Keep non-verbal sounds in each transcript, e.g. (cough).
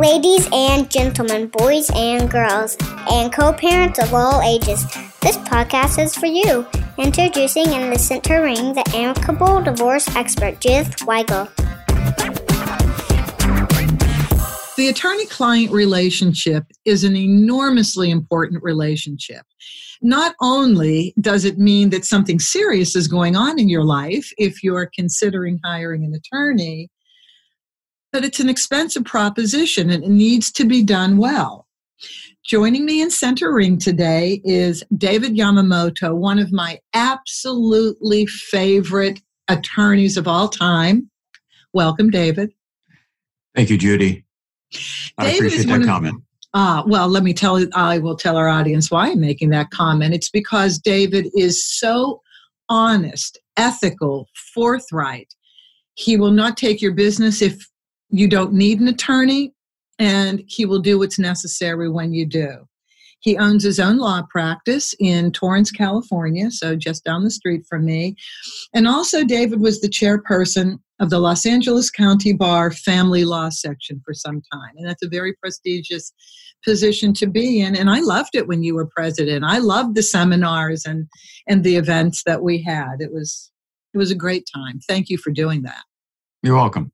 Ladies and gentlemen, boys and girls, and co parents of all ages, this podcast is for you. Introducing in the center ring the amicable divorce expert, Judith Weigel. The attorney client relationship is an enormously important relationship. Not only does it mean that something serious is going on in your life if you're considering hiring an attorney, but it's an expensive proposition and it needs to be done well. Joining me in Center Ring today is David Yamamoto, one of my absolutely favorite attorneys of all time. Welcome, David. Thank you, Judy. I David appreciate that comment. Uh, well, let me tell I will tell our audience why I'm making that comment. It's because David is so honest, ethical, forthright. He will not take your business if you don't need an attorney, and he will do what's necessary when you do. He owns his own law practice in Torrance, California, so just down the street from me. And also, David was the chairperson of the Los Angeles County Bar Family Law Section for some time. And that's a very prestigious position to be in. And I loved it when you were president. I loved the seminars and, and the events that we had. It was it was a great time. Thank you for doing that. You're welcome.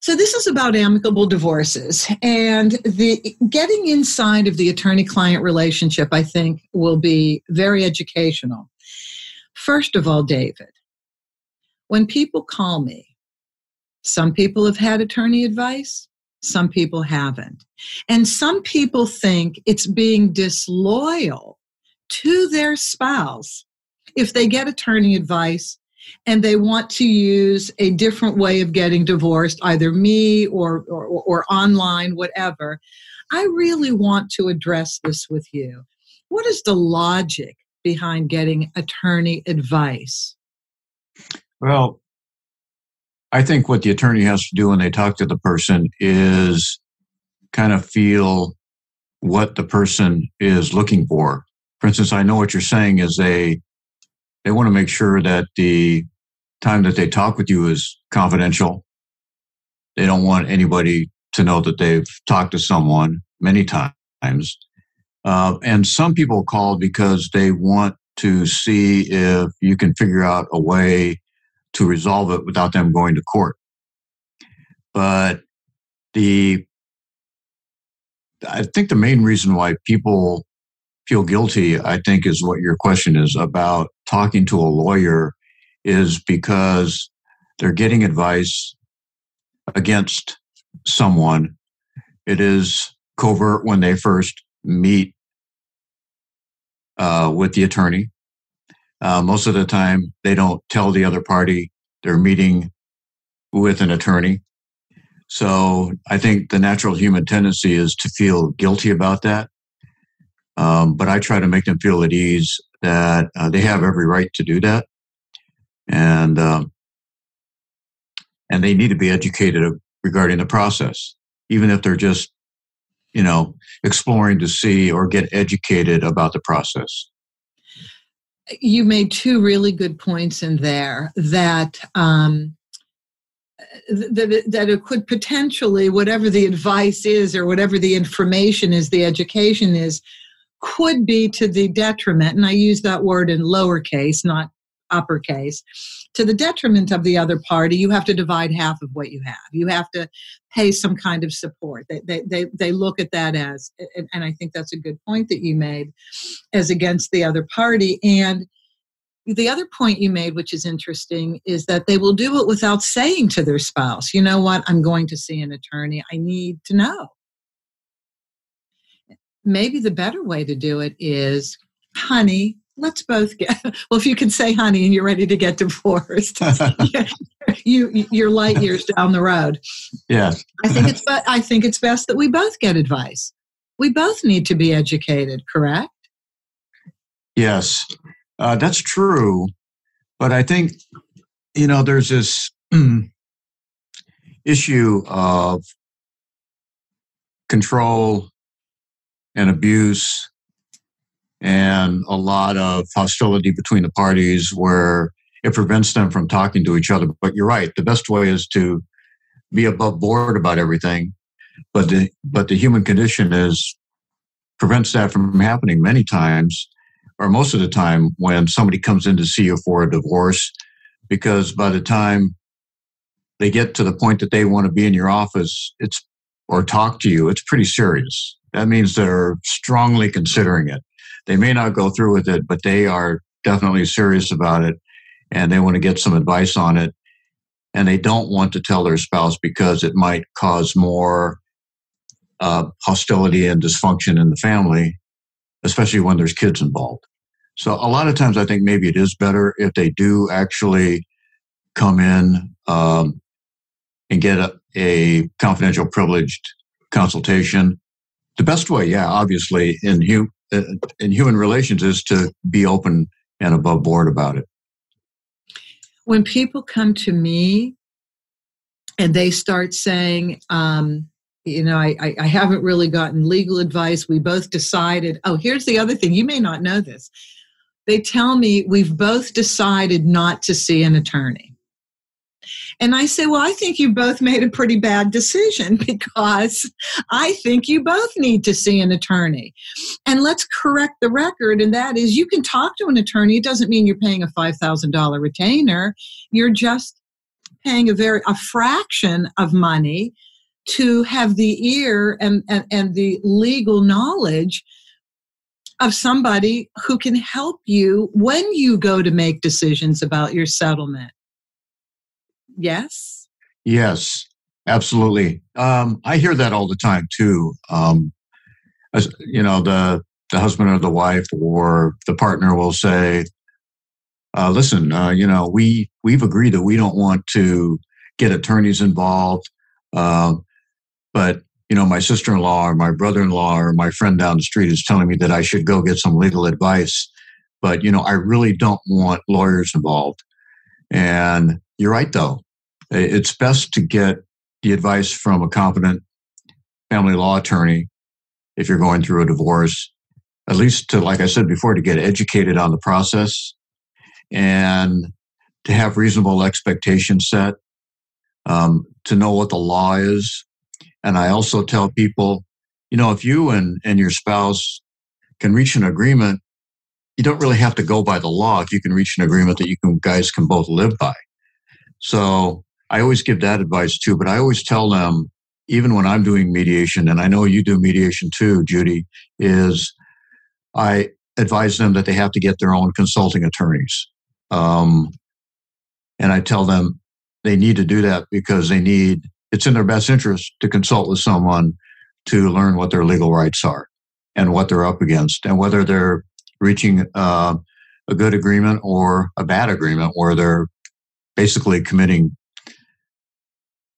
So this is about amicable divorces and the getting inside of the attorney client relationship I think will be very educational. First of all, David, when people call me, some people have had attorney advice, some people haven't. And some people think it's being disloyal to their spouse if they get attorney advice and they want to use a different way of getting divorced, either me or, or, or online, whatever, I really want to address this with you. What is the logic behind getting attorney advice? Well, I think what the attorney has to do when they talk to the person is kind of feel what the person is looking for. For instance, I know what you're saying is they they want to make sure that the time that they talk with you is confidential. They don't want anybody to know that they've talked to someone many times. Uh, and some people call because they want to see if you can figure out a way to resolve it without them going to court. But the I think the main reason why people feel guilty, I think, is what your question is about talking to a lawyer, is because they're getting advice against someone. It is covert when they first meet uh, with the attorney. Uh, most of the time, they don't tell the other party they're meeting with an attorney. So I think the natural human tendency is to feel guilty about that. Um, but I try to make them feel at ease that uh, they have every right to do that, and um, and they need to be educated regarding the process, even if they're just, you know, exploring to see or get educated about the process. You made two really good points in there that. Um, that, that it could potentially, whatever the advice is or whatever the information is, the education is, could be to the detriment, and I use that word in lowercase, not uppercase, to the detriment of the other party, you have to divide half of what you have. You have to pay some kind of support. They, they, they, they look at that as, and, and I think that's a good point that you made, as against the other party. And the other point you made, which is interesting, is that they will do it without saying to their spouse, you know what, I'm going to see an attorney. I need to know maybe the better way to do it is, honey, let's both get (laughs) well if you can say honey and you're ready to get divorced (laughs) (laughs) you you're light years down the road. Yes i think it's but i think it's best that we both get advice. We both need to be educated correct? Yes. Uh, that's true. But i think you know there's this issue of control and abuse and a lot of hostility between the parties where it prevents them from talking to each other. But you're right, the best way is to be above board about everything. But the but the human condition is prevents that from happening many times, or most of the time when somebody comes in to see you for a divorce, because by the time they get to the point that they want to be in your office, it's or talk to you, it's pretty serious. That means they're strongly considering it. They may not go through with it, but they are definitely serious about it and they want to get some advice on it. And they don't want to tell their spouse because it might cause more uh, hostility and dysfunction in the family, especially when there's kids involved. So a lot of times I think maybe it is better if they do actually come in um, and get a, a confidential privileged consultation. The best way, yeah, obviously in, hu- uh, in human relations is to be open and above board about it. When people come to me and they start saying, um, you know, I, I haven't really gotten legal advice. We both decided, oh, here's the other thing. You may not know this. They tell me we've both decided not to see an attorney. And I say, well, I think you both made a pretty bad decision (laughs) because I think you both need to see an attorney. And let's correct the record, and that is you can talk to an attorney. It doesn't mean you're paying a $5,000 retainer. You're just paying a very a fraction of money to have the ear and, and, and the legal knowledge of somebody who can help you when you go to make decisions about your settlement. Yes? Yes, absolutely. Um, I hear that all the time too. Um, as, you know, the, the husband or the wife or the partner will say, uh, listen, uh, you know, we, we've agreed that we don't want to get attorneys involved. Uh, but you know, my sister-in-law or my brother-in-law or my friend down the street is telling me that I should go get some legal advice. But you know, I really don't want lawyers involved. And you're right, though. It's best to get the advice from a competent family law attorney if you're going through a divorce, at least to, like I said before, to get educated on the process and to have reasonable expectations set, um, to know what the law is, and I also tell people, you know, if you and, and your spouse can reach an agreement, you don't really have to go by the law if you can reach an agreement that you can, guys can both live by. So I always give that advice too, but I always tell them, even when I'm doing mediation, and I know you do mediation too, Judy, is I advise them that they have to get their own consulting attorneys. Um, and I tell them they need to do that because they need it's in their best interest to consult with someone to learn what their legal rights are and what they're up against and whether they're reaching uh, a good agreement or a bad agreement where they're basically committing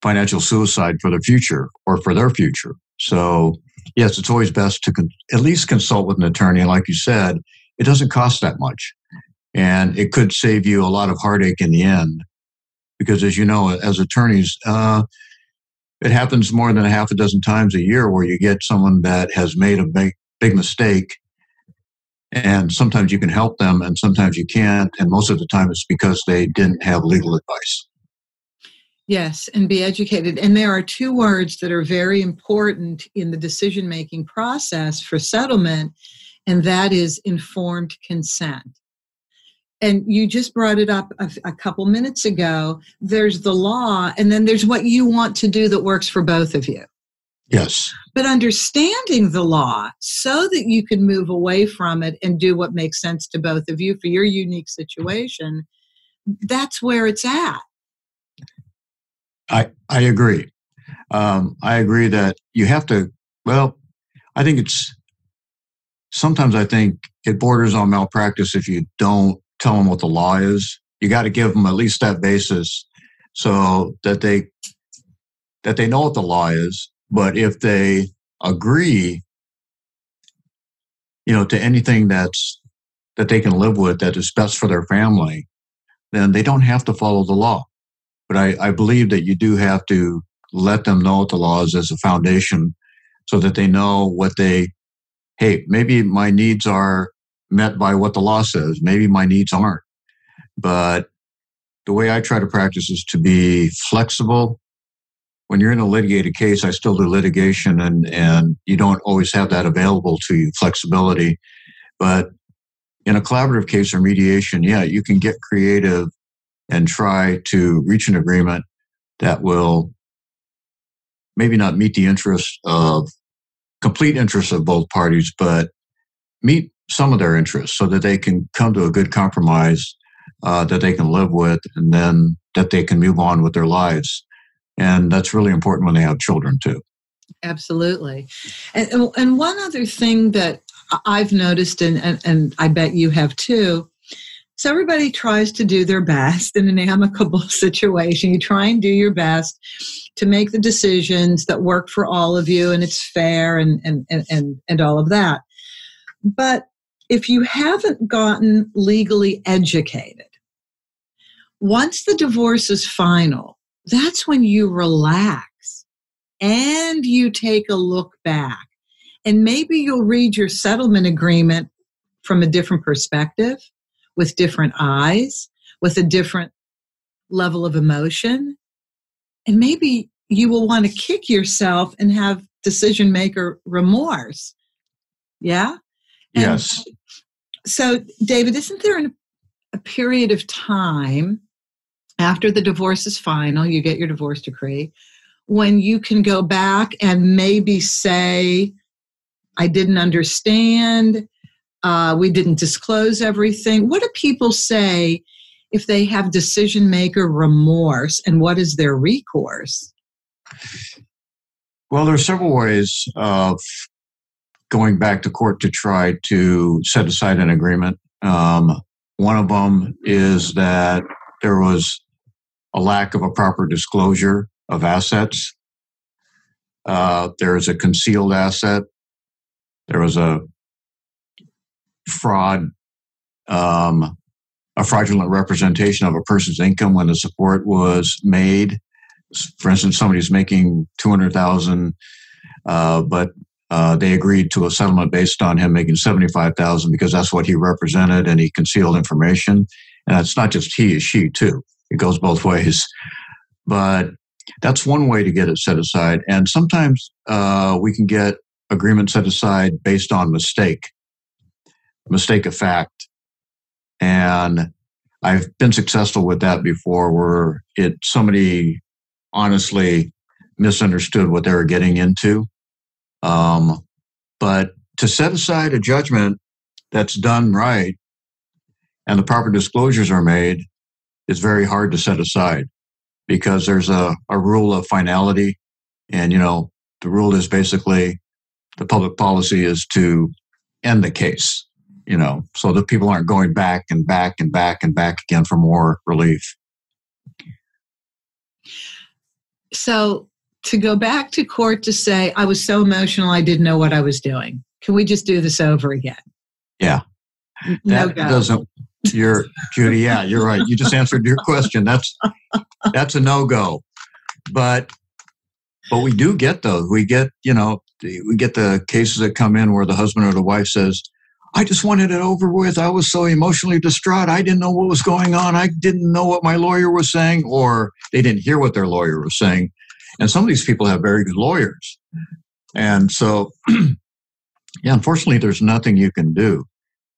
financial suicide for the future or for their future. So, yes, it's always best to con- at least consult with an attorney. Like you said, it doesn't cost that much. And it could save you a lot of heartache in the end. Because as you know, as attorneys, uh, it happens more than a half a dozen times a year where you get someone that has made a big, big mistake and sometimes you can help them and sometimes you can't and most of the time it's because they didn't have legal advice yes and be educated. And there are two words that are very important in the decision making process for settlement and that is informed consent. And you just brought it up a, a, couple minutes ago. There's the law and then there's what you want to do that works for both of you. Yes. But understanding the law so that you can move away from it and do what makes sense to both of you for your unique situation that's where it's at i i agree um, i agree that you have to well i think it's sometimes i think it borders on malpractice if you don't tell them what the law is. You got to give them at least that basis so that they that they know what the law is. But if they agree, you know, to anything that's that they can live with that is best for their family, then they don't have to follow the law. But I, I believe that you do have to let them know the law is as a foundation so that they know what they hey, maybe my needs are met by what the law says. Maybe my needs aren't. But the way I try to practice is to be flexible when you're in a litigated case, I still do litigation, and and you don't always have that available to you, flexibility. But in a collaborative case or mediation, yeah, you can get creative and try to reach an agreement that will maybe not meet the interest of complete interests of both parties, but meet some of their interests so that they can come to a good compromise uh, that they can live with and then that they can move on with their lives. And that's really important when they have children too. Absolutely. And, and one other thing that I've noticed, and, and, and I bet you have too, so everybody tries to do their best in an amicable (laughs) situation. You try and do your best to make the decisions that work for all of you and it's fair and, and, and, and all of that. But if you haven't gotten legally educated, once the divorce is final, that's when you relax and you take a look back. And maybe you'll read your settlement agreement from a different perspective, with different eyes, with a different level of emotion. And maybe you will want to kick yourself and have decision maker remorse. Yeah? And yes. So, David, isn't there an, a period of time after the divorce is final, you get your divorce decree, when you can go back and maybe say, I didn't understand, uh, we didn't disclose everything. What do people say if they have decision maker remorse, and what is their recourse? Well, there are several ways of going back to court to try to set aside an agreement. Um, one of them is that there was a lack of a proper disclosure of assets. Uh, there is a concealed asset. There was a fraud, um, a fraudulent representation of a person's income when the support was made. For instance, somebody's making two hundred thousand, uh, but uh, they agreed to a settlement based on him making seventy five thousand because that's what he represented, and he concealed information. And it's not just he; is she too. It goes both ways. But that's one way to get it set aside. And sometimes uh, we can get agreement set aside based on mistake, mistake of fact. And I've been successful with that before where it somebody honestly misunderstood what they were getting into. Um, but to set aside a judgment that's done right and the proper disclosures are made, is very hard to set aside because there's a, a rule of finality. And, you know, the rule is basically the public policy is to end the case, you know, so that people aren't going back and back and back and back again for more relief. So to go back to court to say, I was so emotional, I didn't know what I was doing. Can we just do this over again? Yeah. No that go. doesn't you're Judy. Yeah, you're right. You just answered your question. That's that's a no go. But but we do get those. We get you know we get the cases that come in where the husband or the wife says, "I just wanted it over with. I was so emotionally distraught. I didn't know what was going on. I didn't know what my lawyer was saying, or they didn't hear what their lawyer was saying." And some of these people have very good lawyers, and so (clears throat) yeah, unfortunately, there's nothing you can do.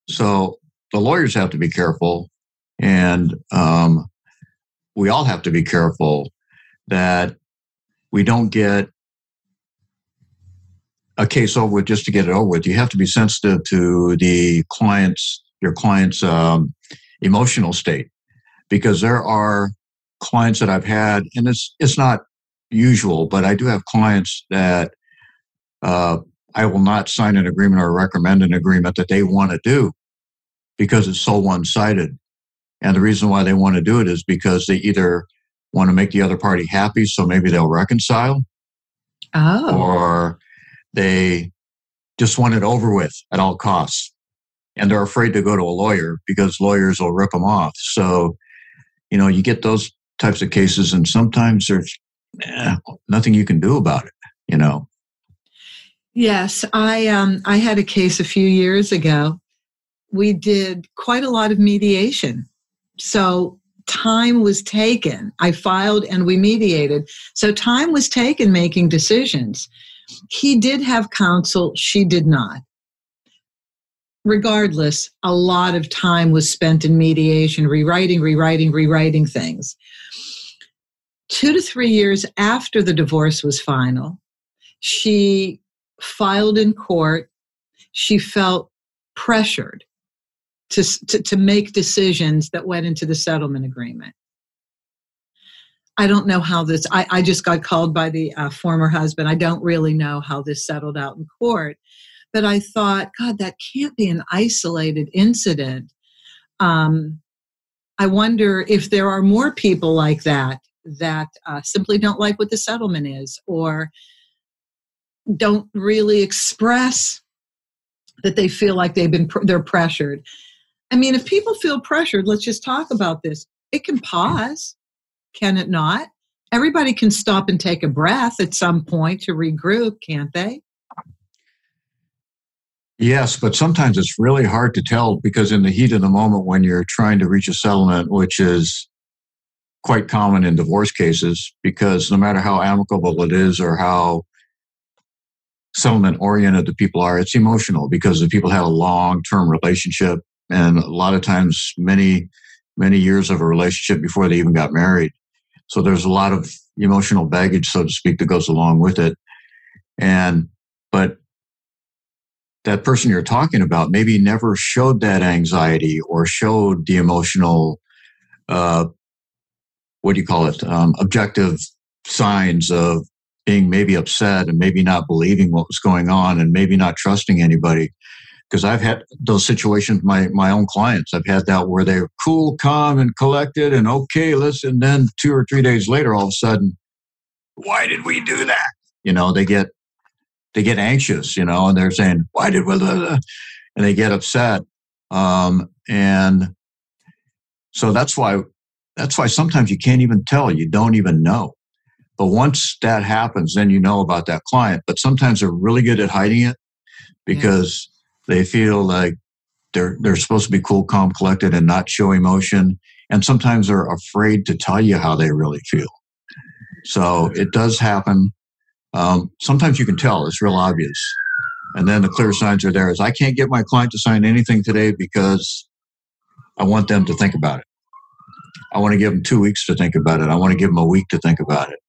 So the lawyers have to be careful, and um, we all have to be careful that we don't get a case over with just to get it over with. You have to be sensitive to the client's your client's um, emotional state because there are clients that I've had, and it's it's not usual, but I do have clients that uh, I will not sign an agreement or recommend an agreement that they want to do because it's so one sided. And the reason why they want to do it is because they either want to make the other party happy, so maybe they'll reconcile, oh. or they just want it over with at all costs. And they're afraid to go to a lawyer because lawyers will rip them off. So, you know, you get those types of cases, and sometimes there's eh, nothing you can do about it, you know. Yes, I um, I had a case a few years ago we did quite a lot of mediation. So time was taken. I filed and we mediated. So time was taken making decisions. He did have counsel, she did not. Regardless, a lot of time was spent in mediation, rewriting, rewriting, rewriting things. Two to three years after the divorce was final, she filed in court. She felt pressured to, to, to make decisions that went into the settlement agreement. I don't know how this, I, I just got called by the uh, former husband. I don't really know how this settled out in court. But I thought, God, that can't be an isolated incident. Um, I wonder if there are more people like that that uh, simply don't like what the settlement is or don't really express that they feel like they've been they're pressured I mean, if people feel pressured, let's just talk about this. It can pause, can it not? Everybody can stop and take a breath at some point to regroup, can't they? Yes, but sometimes it's really hard to tell because in the heat of the moment when you're trying to reach a settlement, which is quite common in divorce cases, because no matter how amicable it is or how settlement oriented the people are, it's emotional because the people have a long term relationship and a lot of times many many years of a relationship before they even got married so there's a lot of emotional baggage so to speak that goes along with it. And but that person you're talking about maybe never showed that anxiety or showed the emotional uh, what do you call it? Um, objective signs of being maybe upset and maybe not believing what was going on and maybe not trusting anybody because I've had those situations my my own clients. I've had that where they're cool, calm, and collected, and okay, listen. Then two or three days later, all of a sudden, why did we do that? You know, they get they get anxious, you know, and they're saying, why did we? And they get upset, um, and so that's why that's why sometimes you can't even tell. You don't even know. But once that happens, then you know about that client. But sometimes they're really good at hiding it because they feel like they're they're supposed to be cool, calm, collected, and not show emotion. And sometimes they're afraid to tell you how they really feel. So it does happen. Um, sometimes you can tell; it's real obvious. And then the clear signs are there. Is I can't get my client to sign anything today because I want them to think about it. I want to give them two weeks to think about it. I want to give them a week to think about it.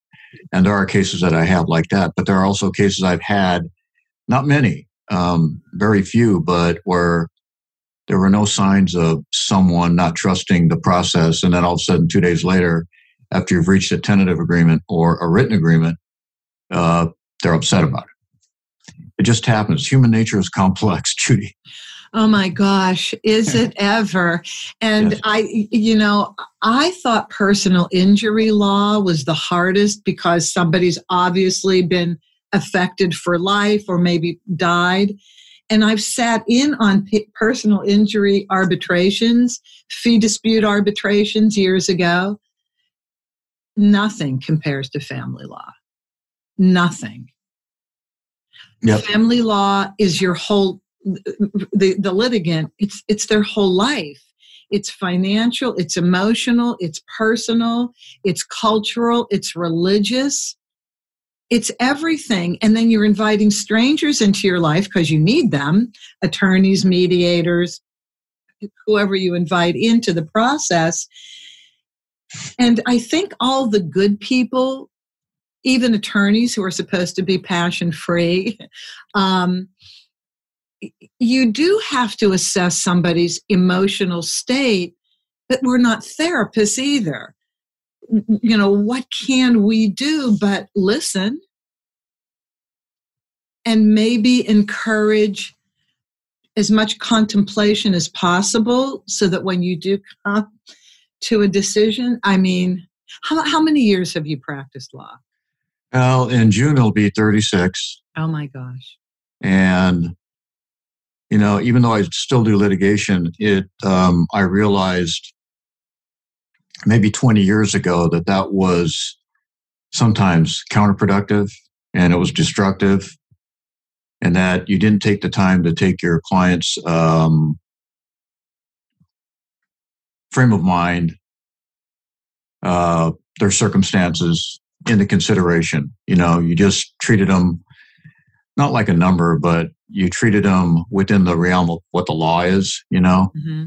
And there are cases that I have like that, but there are also cases I've had, not many, um, very few, but where there were no signs of someone not trusting the process. And then all of a sudden, two days later, after you've reached a tentative agreement or a written agreement, uh, they're upset about it. It just happens. Human nature is complex, (laughs) Judy. Oh my gosh, is it (laughs) ever? And yes. I, you know, I thought personal injury law was the hardest because somebody's obviously been affected for life or maybe died. And I've sat in on personal injury arbitrations, fee dispute arbitrations years ago. Nothing compares to family law. Nothing. Yep. Family law is your whole the, the litigant, it's it's their whole life. It's financial, it's emotional, it's personal, it's cultural, it's religious it's everything. And then you're inviting strangers into your life because you need them attorneys, mediators, whoever you invite into the process. And I think all the good people, even attorneys who are supposed to be passion free, (laughs) um, you do have to assess somebody's emotional state, but we're not therapists either you know, what can we do but listen and maybe encourage as much contemplation as possible so that when you do come to a decision, I mean, how, how many years have you practiced law? Well, in June it'll be 36. Oh my gosh. And, you know, even though I still do litigation, it, um, I realized maybe 20 years ago that that was sometimes counterproductive and it was destructive and that you didn't take the time to take your client's um, frame of mind uh, their circumstances into consideration. You know, you just treated them not like a number, but you treated them within the realm of what the law is, you know. Mm-hmm.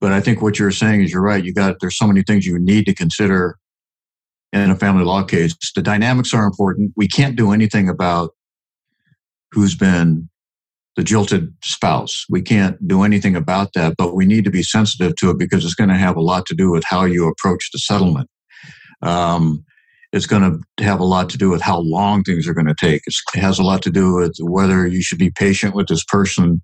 But I think what you're saying is you're right. You got there's so many things you need to consider in a family law case. The dynamics are important. We can't do anything about who's been the jilted spouse. We can't do anything about that, but we need to be sensitive to it because it's going to have a lot to do with how you approach the settlement. Um, it's going to have a lot to do with how long things are going to take. It's, it has a lot to do with whether you should be patient with this person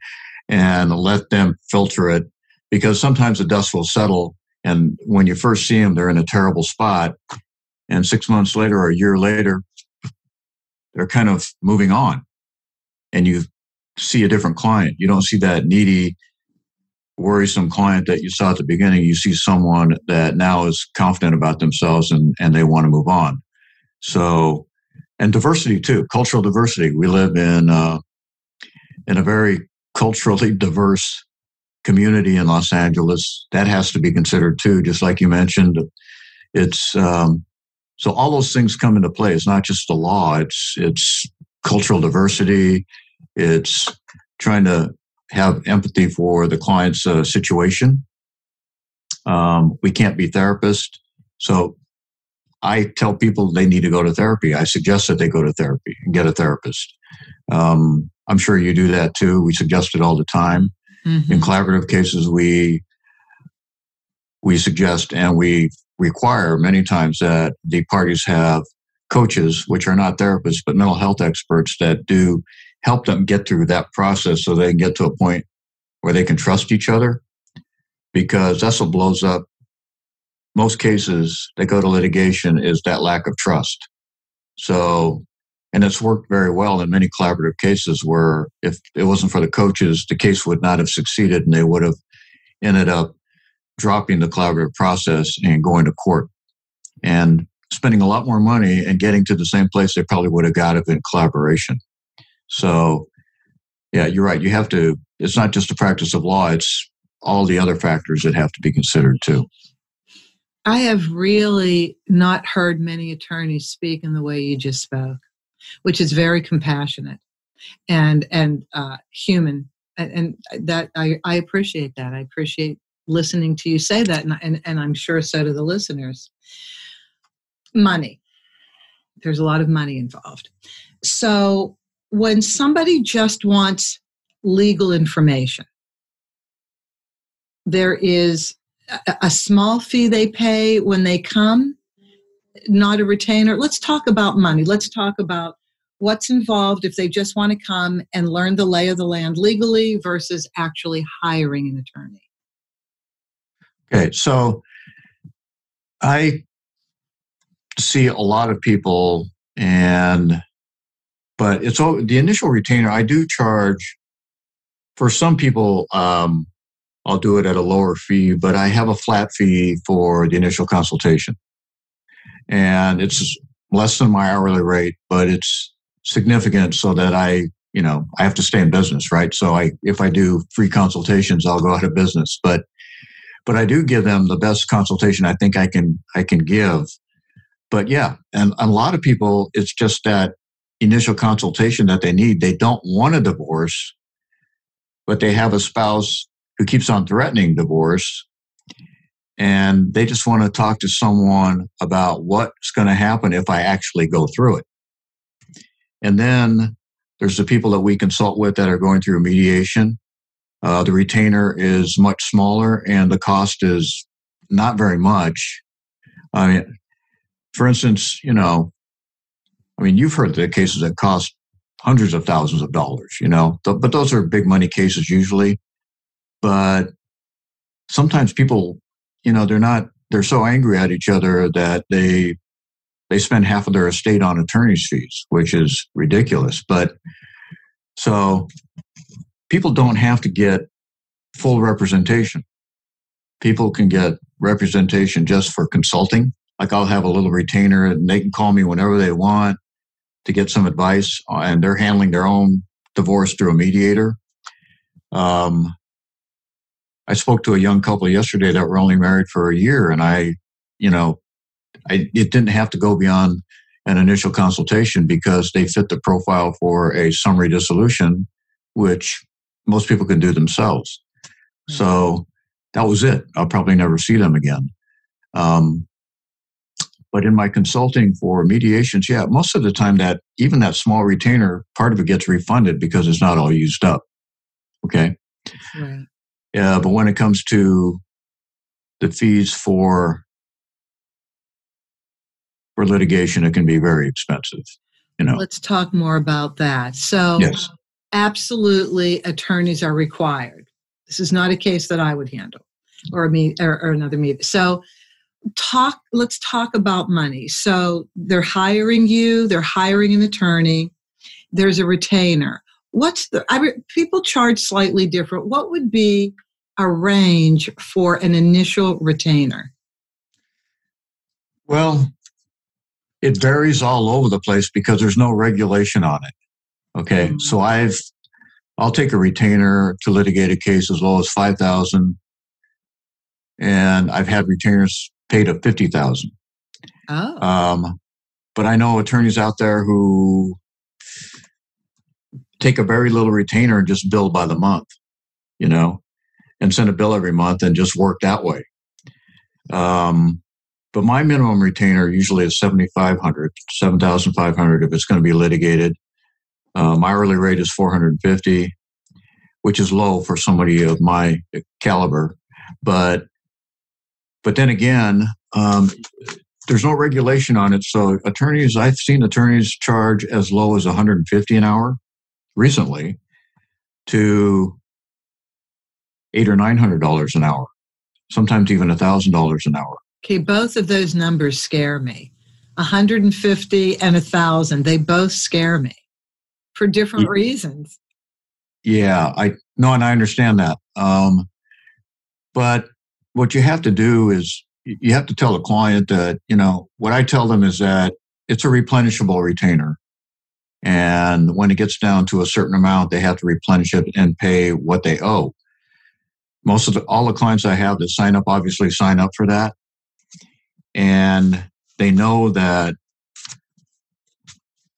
and let them filter it because sometimes the dust will settle. And when you first see them, they're in a terrible spot. And six months later or a year later, they're kind of moving on. And you see a different client. You don't see that needy, worrisome client that you saw at the beginning. You see someone that now is confident about themselves and, and they want to move on. So, and diversity too, cultural diversity. We live in uh, in a very culturally diverse community in Los Angeles. That has to be considered too, just like you mentioned. It's um, so all those things come into play. It's not just the law. It's it's cultural diversity. It's trying to have empathy for the client's uh, situation. Um, we can't be therapists, so I tell people they need to go to therapy. I suggest that they go to therapy and get a therapist. Um, I'm sure you do that too. We suggest it all the time. Mm-hmm. In collaborative cases, we we suggest and we require many times that the parties have coaches, which are not therapists, but mental health experts that do help them get through that process so they can get to a point where they can trust each other because that's what blows up most cases that go to litigation is that lack of trust. So and it's worked very well in many collaborative cases where if it wasn't for the coaches the case would not have succeeded and they would have ended up dropping the collaborative process and going to court. And spending a lot more money and getting to the same place they probably would have got if in collaboration so, yeah, you're right. You have to, it's not just a practice of law, it's all the other factors that have to be considered too. I have really not heard many attorneys speak in the way you just spoke, which is very compassionate and and uh, human, and, and that I, I appreciate that. I appreciate listening to you say that, and, and and I'm sure so do the listeners. Money, there's a lot of money involved, so when somebody just wants legal information, there is a, small fee they pay when they come, not a retainer. Let's talk about money. Let's talk about what's involved if they just want to come and learn the lay of the land legally versus actually hiring an attorney. Okay, so I see a lot of people and but it's all the initial retainer. I do charge for some people. Um, I'll do it at a lower fee, but I have a flat fee for the initial consultation, and it's less than my hourly rate, but it's significant so that I, you know, I have to stay in business, right? So I, if I do free consultations, I'll go out of business, but but I do give them the best consultation I think I can I can give. But yeah, and a lot of people, it's just that initial consultation that they need. They don't want a divorce, but they have a spouse who keeps on threatening divorce. And they just want to talk to someone about what's going to happen if I actually go through it. And then there's the people that we consult with that are going through mediation. Uh, the retainer is much smaller and the cost is not very much. I mean, for instance, you know, I mean, you've heard the cases that cost hundreds of thousands of dollars, you know, but those are big money cases usually. But sometimes people, you know, they're not, they're so angry at each other that they, they spend half of their estate on attorney's fees, which is ridiculous. But so people don't have to get full representation. People can get representation just for consulting. Like I'll have a little retainer and they can call me whenever they want to get some advice, uh, and they're handling their own divorce through a mediator. Um, I spoke to a young couple yesterday that were only married for a year, and I, you know, I, it didn't have to go beyond an initial consultation because they fit the profile for a summary dissolution, which most people can do themselves. Mm-hmm. So that was it. I'll probably never see them again. Um, but in my consulting for mediations, yeah, most of the time that even that small retainer, part of it gets refunded because it's not all used up. Okay. Right. Yeah, but when it comes to the fees for for litigation, it can be very expensive. You know. Let's talk more about that. So, yes. absolutely, attorneys are required. This is not a case that I would handle, or me, or, or another me. So, talk. Let's talk about money. So, they're hiring you. They're hiring an attorney. There's a retainer. What's the? I, people charge slightly different. What would be a range for an initial retainer? Well, it varies all over the place because there's no regulation on it. Okay, mm-hmm. so I've I'll take a retainer to litigate a case as low as five thousand, and I've had retainers paid at fifty thousand. Oh. Um, but I know attorneys out there who take a very little retainer and just bill by the month, you know, and send a bill every month and just work that way. Um, but my minimum retainer usually is 7500 7500 if it's going to be litigated. Uh, my hourly rate is 450 which is low for somebody of my caliber. But but then again, um, there's no regulation on it. So attorneys, I've seen attorneys charge as low as 150 an hour recently to eight or nine hundred dollars an hour, sometimes even a thousand dollars an hour. Okay, both of those numbers scare me. 150 and a thousand, they both scare me for different reasons. Yeah, I no, and I understand that. Um, but what you have to do is you have to tell the client that you know what I tell them is that it's a replenishable retainer, and when it gets down to a certain amount, they have to replenish it and pay what they owe. Most of the, all the clients I have that sign up obviously sign up for that and they know that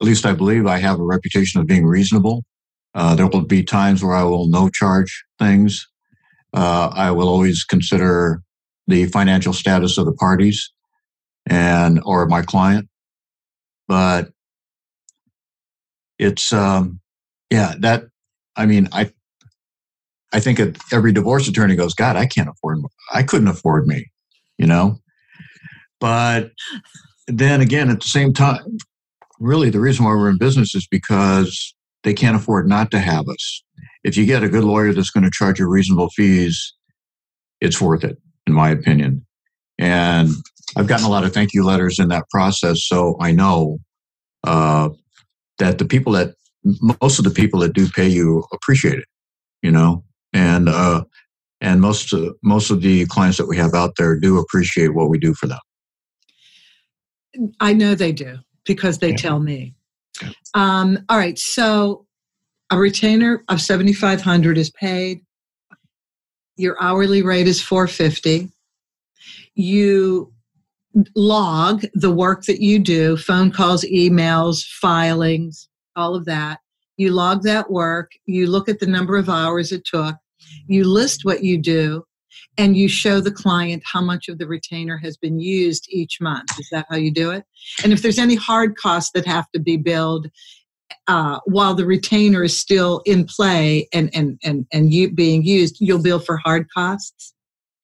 at least I believe I have a reputation of being reasonable. Uh, there will be times where I will no charge things. Uh, I will always consider the financial status of the parties and or my client, but it's um, yeah that I mean I I think every divorce attorney goes God I can't afford I couldn't afford me you know but then again, at the same time, really the reason why we're in business is because they can't afford not to have us. If you get a good lawyer that's going to charge you reasonable fees, it's worth it, in my opinion. And I've gotten a lot of thank you letters in that process, so I know uh, that the people that most of the people that do pay you appreciate it, you know, and uh, and most uh, most of the clients that we have out there do appreciate what we do for them. I know they do because they yeah. tell me. Um, all right, so a retainer of 7500 is paid. Your hourly rate is 450. You log the work that you do, phone calls, emails, filings, all of that. You log that work, you look at the number of hours it took, you list what you do, and you show the client how much of the retainer has been used each month. Is that how you do it? And if there's any hard costs that have to be billed uh, while the retainer is still in play and and and and you being used, you'll bill for hard costs.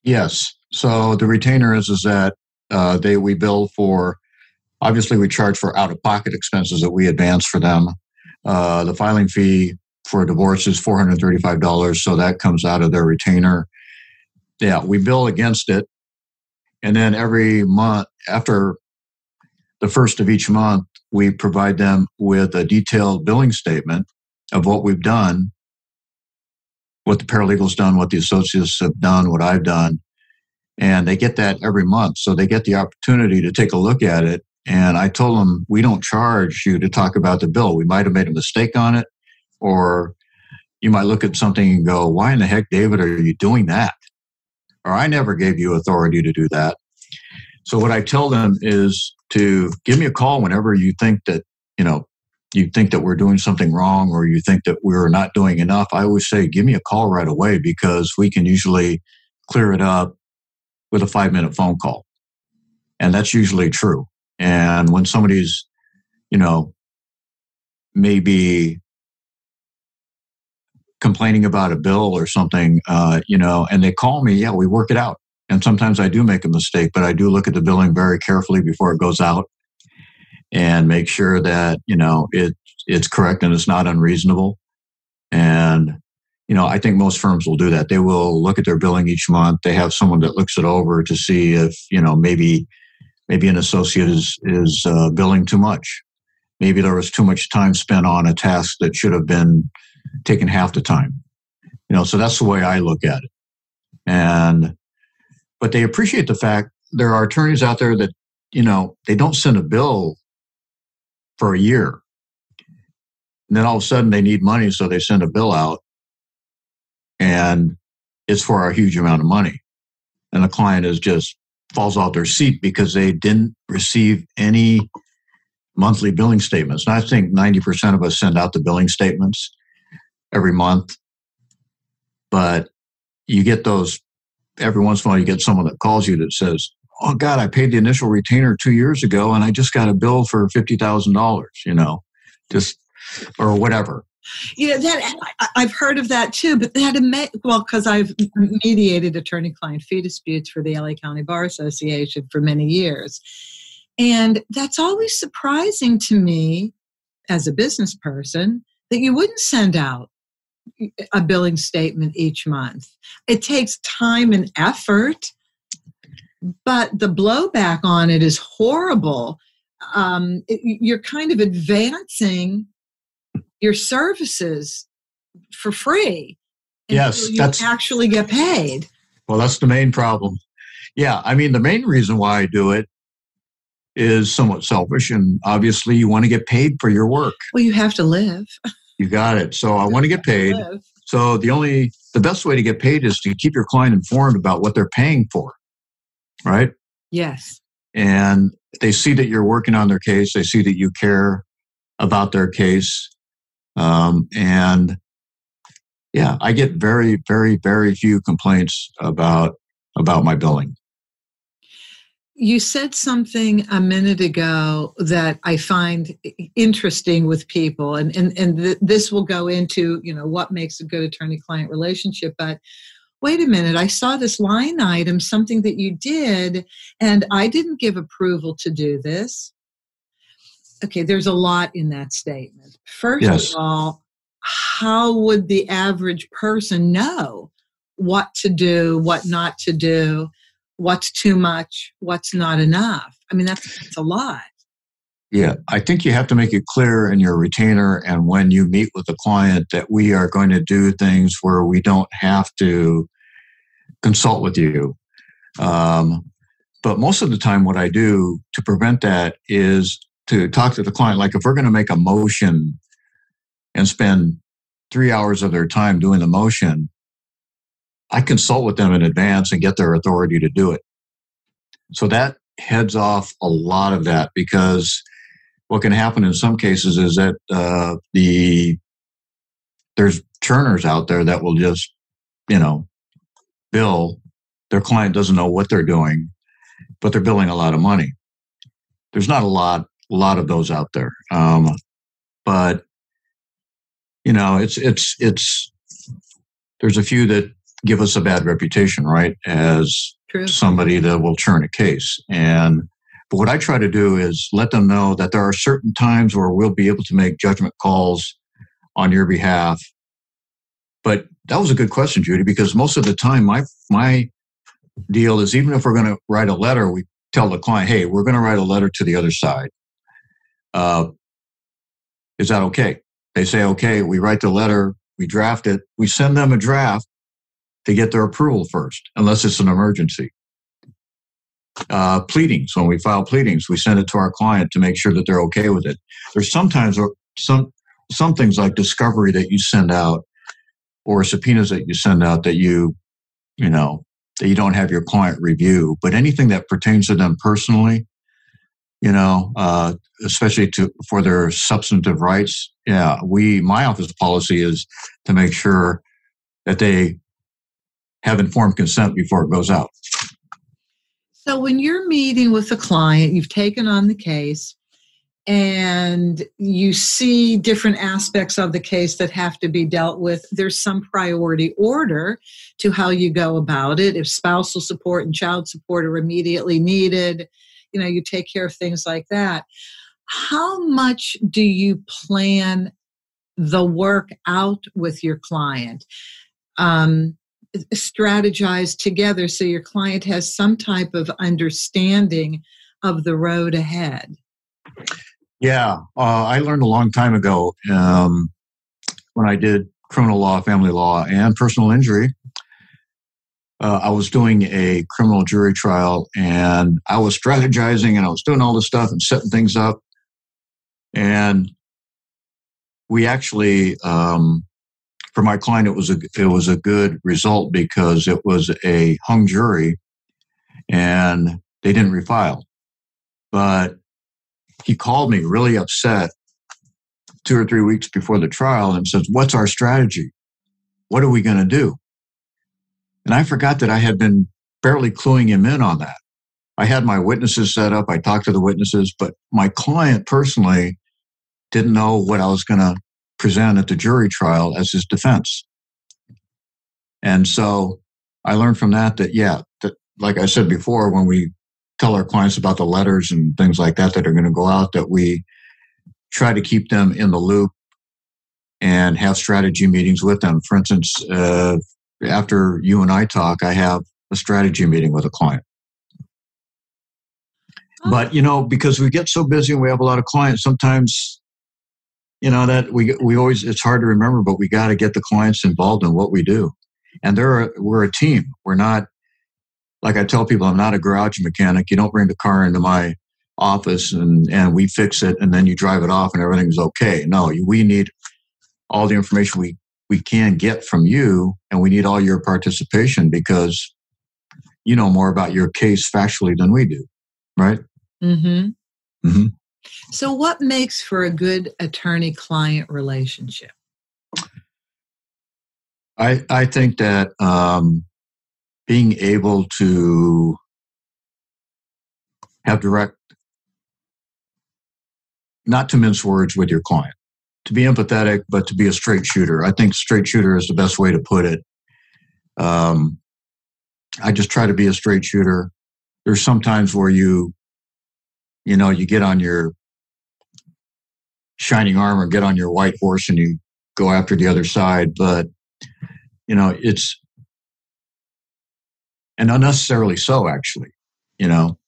Yes. So the retainer is is that uh, they we bill for. Obviously, we charge for out of pocket expenses that we advance for them. Uh, the filing fee for a divorce is four hundred thirty five dollars, so that comes out of their retainer yeah, we bill against it. And then every month, after the first of each month, we provide them with a detailed billing statement of what we've done, what the paralegal's done, what the associates have done, what I've done. And they get that every month. So they get the opportunity to take a look at it. And I told them, we don't charge you to talk about the bill. We might have made a mistake on it, or you might look at something and go, why in the heck, David, are you doing that? or I never gave you authority to do that. So what I tell them is to give me a call whenever you think that, you know, you think that we're doing something wrong or you think that we're not doing enough. I always say, give me a call right away because we can usually clear it up with a five minute phone call. And that's usually true. And when somebody's, you know, maybe complaining about a bill or something, uh, you know, and they call me, yeah, we work it out. And sometimes I do make a mistake, but I do look at the billing very carefully before it goes out and make sure that, you know, it it's correct and it's not unreasonable. And, you know, I think most firms will do that. They will look at their billing each month. They have someone that looks it over to see if, you know, maybe maybe an associate is is uh, billing too much. Maybe there was too much time spent on a task that should have been taken half the time. You know, so that's the way I look at it. And but they appreciate the fact there are attorneys out there that, you know, they don't send a bill for a year. And then all of a sudden they need money, so they send a bill out and it's for a huge amount of money. And the client is just falls off their seat because they didn't receive any monthly billing statements. And I think 90% of us send out the billing statements every month. But you get those every once in a while, you get someone that calls you that says, Oh God, I paid the initial retainer two years ago and I just got a bill for $50,000, you know, just, or whatever. Know, that I've heard of that too, but that, well, because I've mediated attorney client fee disputes for the LA County Bar Association for many years. And that's always surprising to me as a business person that you wouldn't send out a billing statement each month. It takes time and effort, but the blowback on it is horrible. Um, it, you're kind of advancing your services for free. Yes, you that's actually get paid. Well, that's the main problem. Yeah, I mean, the main reason why I do it is somewhat selfish, and obviously, you want to get paid for your work. Well, you have to live. (laughs) You got it. So I want to get paid. So the only the best way to get paid is to keep your client informed about what they're paying for. Right? Yes. And they see that you're working on their case, they see that you care about their case. Um, and yeah, I get very, very, very few complaints about about my billing. You said something a minute ago that I find interesting with people, and, and, and th- this will go into, you know, what makes a good attorney-client relationship. But wait a minute, I saw this line item, something that you did, and I didn't give approval to do this. Okay, there's a lot in that statement. First yes. of all, how would the average person know what to do, what not to do? What's too much, what's not enough. I mean, that's, that's a lot. Yeah, I think you have to make it clear in your retainer and when you meet with the client that we are going to do things where we don't have to consult with you. Um, but most of the time, what I do to prevent that is to talk to the client. Like if we're going to make a motion and spend three hours of their time doing the motion, I consult with them in advance and get their authority to do it. So that heads off a lot of that because what can happen in some cases is that uh, the there's churners out there that will just you know bill. Their client doesn't know what they're doing but they're billing a lot of money. There's not a lot a lot of those out there. Um, but you know it's it's it's there's a few that give us a bad reputation, right? As True. somebody that will churn a case. And but what I try to do is let them know that there are certain times where we'll be able to make judgment calls on your behalf. But that was a good question, Judy, because most of the time my my deal is even if we're going to write a letter, we tell the client, "Hey, we're going to write a letter to the other side. Uh, is that okay?" They say, "Okay." We write the letter, we draft it, we send them a draft, to get their approval first, unless it's an emergency. Uh, pleadings, when we file pleadings, we send it to our client to make sure that they're okay with it. There's sometimes some some things like discovery that you send out or subpoenas that you send out that you, you know, that you don't have your client review. But anything that pertains to them personally, you know, uh, especially to for their substantive rights, yeah, we my office policy is to make sure that they have informed consent before it goes out. So when you're meeting with a client, you've taken on the case and you see different aspects of the case that have to be dealt with, there's some priority order to how you go about it. If spousal support and child support are immediately needed, you know, you take care of things like that. How much do you plan the work out with your client? Um, strategize together so your client has some type of understanding of the road ahead? Yeah, uh, I learned a long time ago um, when I did criminal law, family law, and personal injury. Uh, I was doing a criminal jury trial and I was strategizing and I was doing all this stuff and setting things up. And we actually um, for my client, it was a it was a good result because it was a hung jury, and they didn't refile. But he called me really upset two or three weeks before the trial and says, "What's our strategy? What are we going to do?" And I forgot that I had been barely cluing him in on that. I had my witnesses set up. I talked to the witnesses, but my client personally didn't know what I was going to present at the jury trial as his defense. And so I learned from that that, yeah, that, like I said before, when we tell our clients about the letters and things like that that are going to go out, that we try to keep them in the loop and have strategy meetings with them. For instance, uh, after you and I talk, I have a strategy meeting with a client. But you know, because we get so busy and we have a lot of clients, sometimes you know that we we always it's hard to remember but we got to get the clients involved in what we do. And they're we're a team. We're not like i tell people i'm not a garage mechanic. You don't bring the car into my office and and we fix it and then you drive it off and everything's okay. No we need all the information we we can get from you and we need all your participation because you know more about your case factually than we do right? Mm-hmm. Mm-hmm so, what makes for a good attorney client relationship? I, I think that um, being able to have direct, not to mince words with your client, to be empathetic, but to be a straight shooter. I think straight shooter is the best way to put it. Um, I just try to be a straight shooter. There's sometimes where you, you know, you get on your shining armor, get on your white horse, and you go after the other side. But you know, it's and unnecessarily so, actually. You know,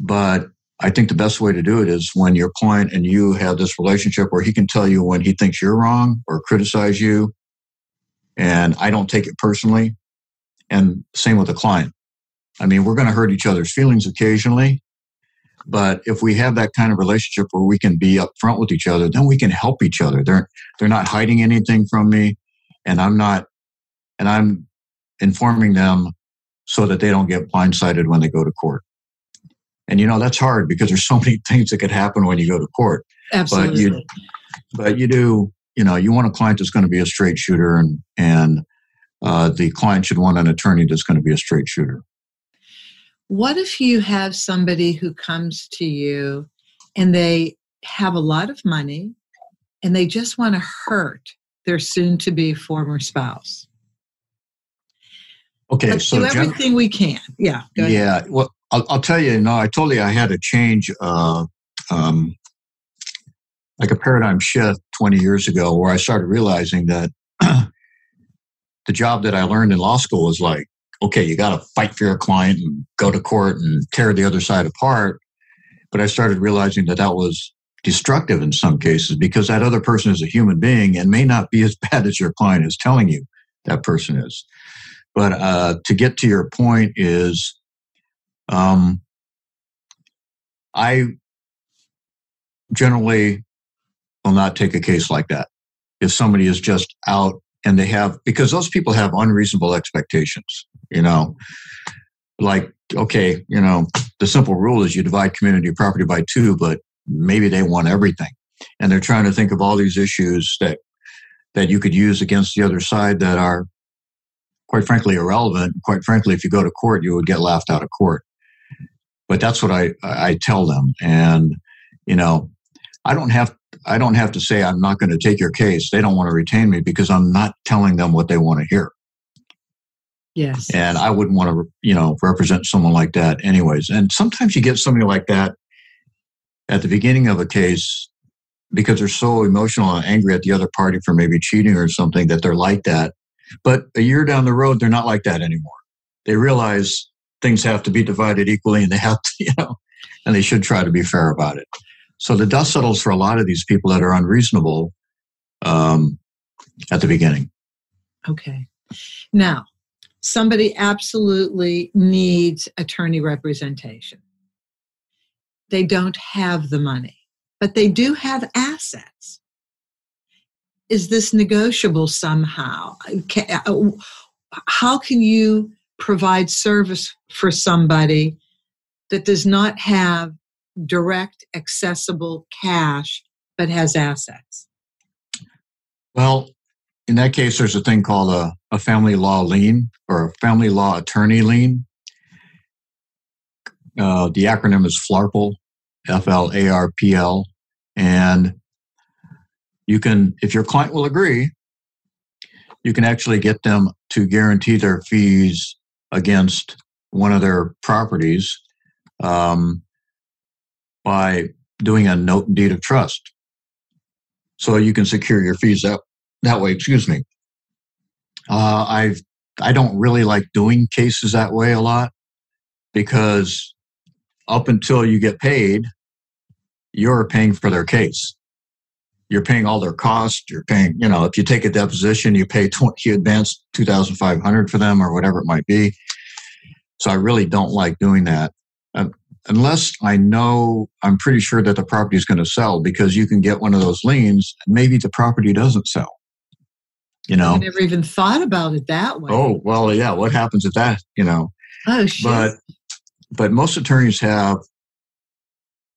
but I think the best way to do it is when your client and you have this relationship where he can tell you when he thinks you're wrong or criticize you, and I don't take it personally. And same with the client. I mean, we're going to hurt each other's feelings occasionally, but if we have that kind of relationship where we can be upfront with each other, then we can help each other. They're they're not hiding anything from me, and I'm not, and I'm informing them so that they don't get blindsided when they go to court. And you know that's hard because there's so (laughs) many things that could happen when you go to court. Absolutely. But you, but you do, you know, you want a client that's going to be a straight shooter, and and uh, the client should want an attorney that's going to be a straight shooter. What if you have somebody who comes to you and they have a lot of money and they just want to hurt their soon to be former spouse? Okay, Let's so do everything we can. Yeah. Yeah. Well, I'll, I'll, tell you. Know, I told you I had a change, uh, um, like a paradigm shift 20 years ago, where I started realizing that (clears throat) the job that I learned in law school was like okay, you got to fight for your client and go to court and tear the other side apart. But I started realizing that that was destructive in some cases because that other person is a human being and may not be (laughs) as bad as your client is telling you that person is. But uh, to get to your point is, um, I generally will not take a case like that. If somebody is just out and they have because those people have unreasonable expectations you know? Like okay you know the simple rule is you divide community property by two but maybe they want everything. And they're trying to think of all these issues that that you could use against the other side that are quite frankly irrelevant. Quite frankly if you go to court you would get laughed out of court. But that's what i i tell them. And you know i don't have I don't have to say I'm not going to take your case. They don't want to retain me because I'm not telling them what they want to hear. Yes. And I wouldn't want to, you know, represent someone like that anyways. And sometimes you get somebody like that at the beginning of a case because they're so emotional and angry at the other party for maybe cheating or something that they're like that. But a year down the road, they're not like that anymore. They realize things have to be divided equally and they have to, (laughs) you know, and they should try to be fair about it. So the dust settles for a lot of these people that are unreasonable um, at the beginning. Okay. Now, somebody absolutely needs attorney representation. They don't have the money, but they do have assets. Is this negotiable somehow? Uh, how can you provide service for somebody that does not have direct, accessible cash, but has assets? Well, in that case, there's a thing called a, a family law lien or a family law attorney lien. Uh, the acronym is FLARPL, F L A R P L. And you can, if your client will agree, you can actually get them to guarantee their fees against one of their properties. Um, by doing a note deed of trust. So you can secure your fees that, that way, excuse me. Uh, I've, I don't really like doing cases that way a lot because up until you get paid, you're paying for their case. You're paying all their costs. You're paying, you know, if you take a deposition, you pay 20, you advance 2,500 for them or whatever it might be. So I really don't like doing that. Unless I know I'm pretty sure that the property is going to sell because you can get one of those liens, maybe the property doesn't sell. You know, I never even thought about it that way. Oh well, yeah. What happens at that? You know. Oh shit. But but most attorneys have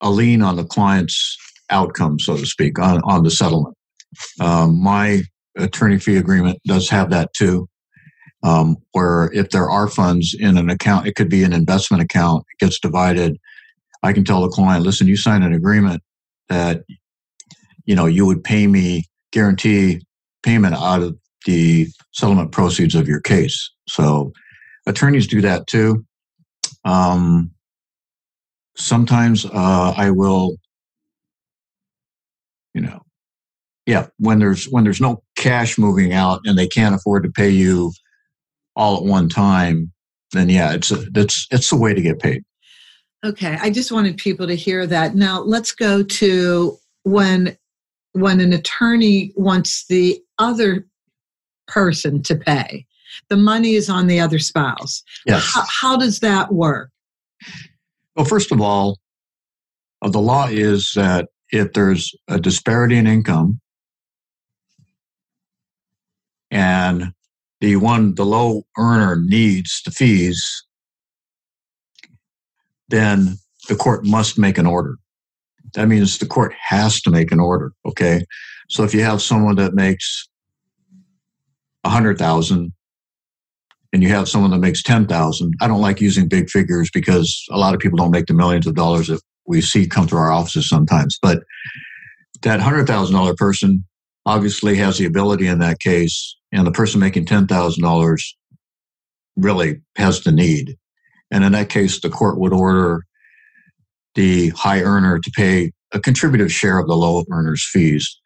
a lien on the client's outcome, so to speak, on on the settlement. Um, my attorney fee agreement does have that too um, where if there are funds in an account, it could be an investment account, it gets divided. I can tell the client, listen, you sign an agreement that you know you would pay me guarantee payment out of the settlement proceeds of your case. So attorneys do that too. Um, sometimes uh, I will, you know, yeah, when there's when there's no cash moving out and they can't afford to pay you all at one time, then yeah, it's a, it's it's a way to get paid. Okay, I just wanted people to hear that. Now let's go to when when an attorney wants the other person to pay. The money is on the other spouse. Yes. How, how does that work? Well, first of all, uh, the law is that if there's a disparity in income and the one the low earner needs the fees, then the court must make an order. That means the court has to make an order. Okay, so if you have someone that makes a hundred thousand and you have someone that makes 10,000. I don't like using big figures because a lot of people don't make the millions of dollars that we see come through our offices sometimes. But that $100,000 person obviously has the ability in that case and the person making $10,000 really has the need. And in that case, the court would order the high earner to pay a contributive share of the low earner's fees.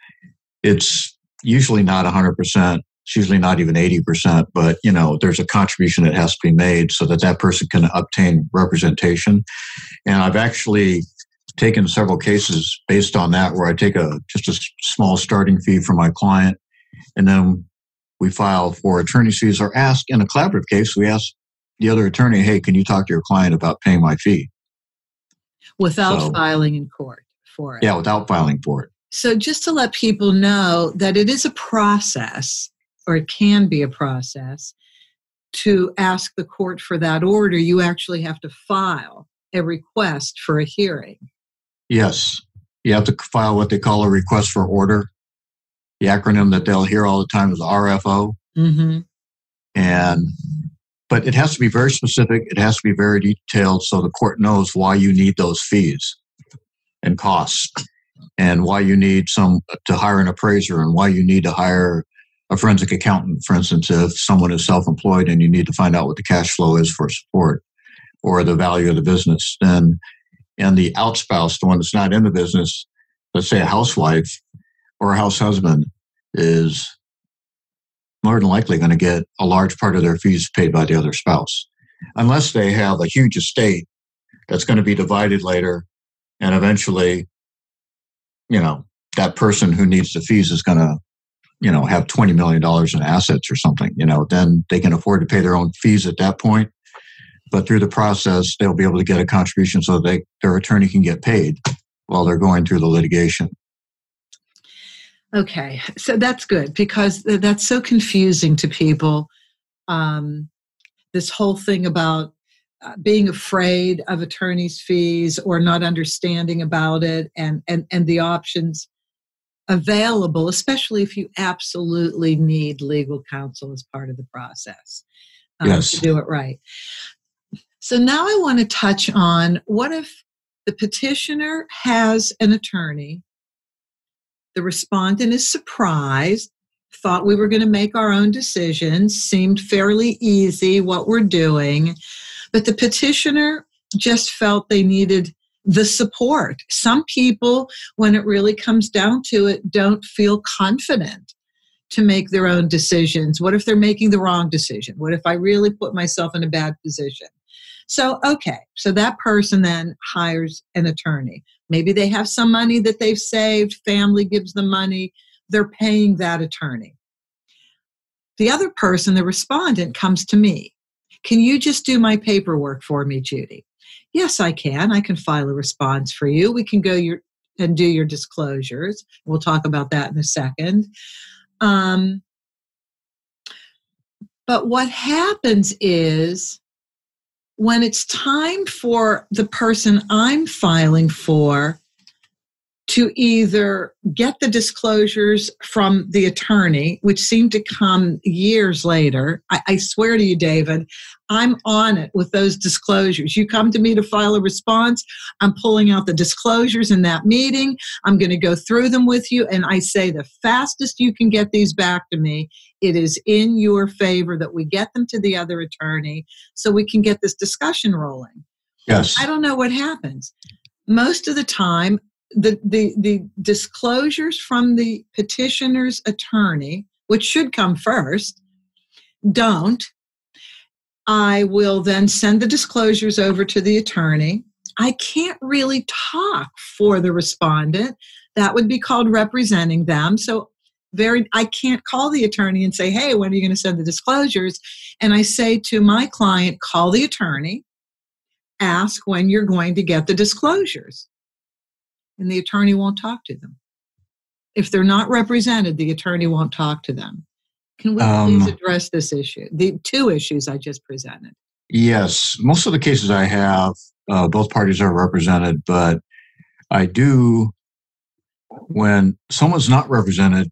It's usually not 100%. It's usually not even 80%, but you know, there's a contribution that has to be made so that that person can obtain representation. And I've actually taken several cases based on that where I take a just a small starting fee for my client and then we file for attorney's fees or ask in a collaborative case, we ask the other attorney, hey, can you talk to your client about paying my fee? Without so, filing in court for it. Yeah, without filing for it. So, just to let people know that it is a process or it can be a process to ask the court for that order, you actually have to file a request for a hearing. Yes. You have to file what they call a request for order. The acronym that they'll hear all the time is RFO. Mm-hmm. And but it has to be very specific. It has to be very detailed so the court knows why you need those fees and costs and why you need some to hire an appraiser and why you need to hire a forensic accountant, for instance, if someone is self employed and you need to find out what the cash flow is for support or the value of the business, then and the outspouse, the one that's not in the business, let's say a housewife or a house husband, is more than likely going to get a large part of their fees paid by the other spouse, unless they have a huge estate that's going to be divided later, and eventually, you know, that person who needs the fees is going to you know have 20 million dollars in assets or something you know then they can afford to pay their own fees at that point. But through the process they'll be able to get a contribution so they their attorney can get paid while they're going through the litigation okay so that's good because that's so confusing to people um, this whole thing about uh, being afraid of attorneys fees or not understanding about it and and and the options available, especially if you absolutely need legal counsel as part of the process um, yes. to do it right. So now I want to touch on what if the petitioner has an attorney, the respondent is surprised, thought we were going to make our own decisions, seemed fairly easy what we're doing, but the petitioner just felt they needed the support. Some people, when it really comes down to it, don't feel confident to make their own decisions. What if they're making the wrong decision? What if I really put myself in a bad position? So, okay, so that person then hires an attorney. Maybe they have some money that they've saved, family gives them money, they're paying that attorney. The other person, the respondent, comes to me. Can you just do my paperwork for me, Judy? Yes, I can. I can file a response for you. We can go your and do your disclosures. We'll talk about that in a second. Um, but what happens is when it's time for the person I'm filing for to either get the disclosures from the attorney, which seem to come years later. I, I, swear to you, David, I'm on it with those disclosures. You come to me to file a response, I'm pulling out the disclosures in that meeting. I'm going to go through them with you. And I say the fastest you can get these back to me, it is in your favor that we get them to the other attorney so we can get this discussion rolling. Yes. I don't know what happens most of the time the, the, the disclosures from the petitioner's attorney, which should come first, don't. I will then send the disclosures over to the attorney. I can't really talk for the respondent. That would be called representing them. So very I can't call the attorney and say, "Hey, when are you going to send the disclosures?" And I say to my client, "Call the attorney, ask when you're going to get the disclosures." And the attorney won't talk to them. If they're not represented, the attorney won't talk to them. Can we um, please address this issue? The two issues I just presented. Yes, most of the cases I have, uh, both parties are represented, but I do, when someone's not represented,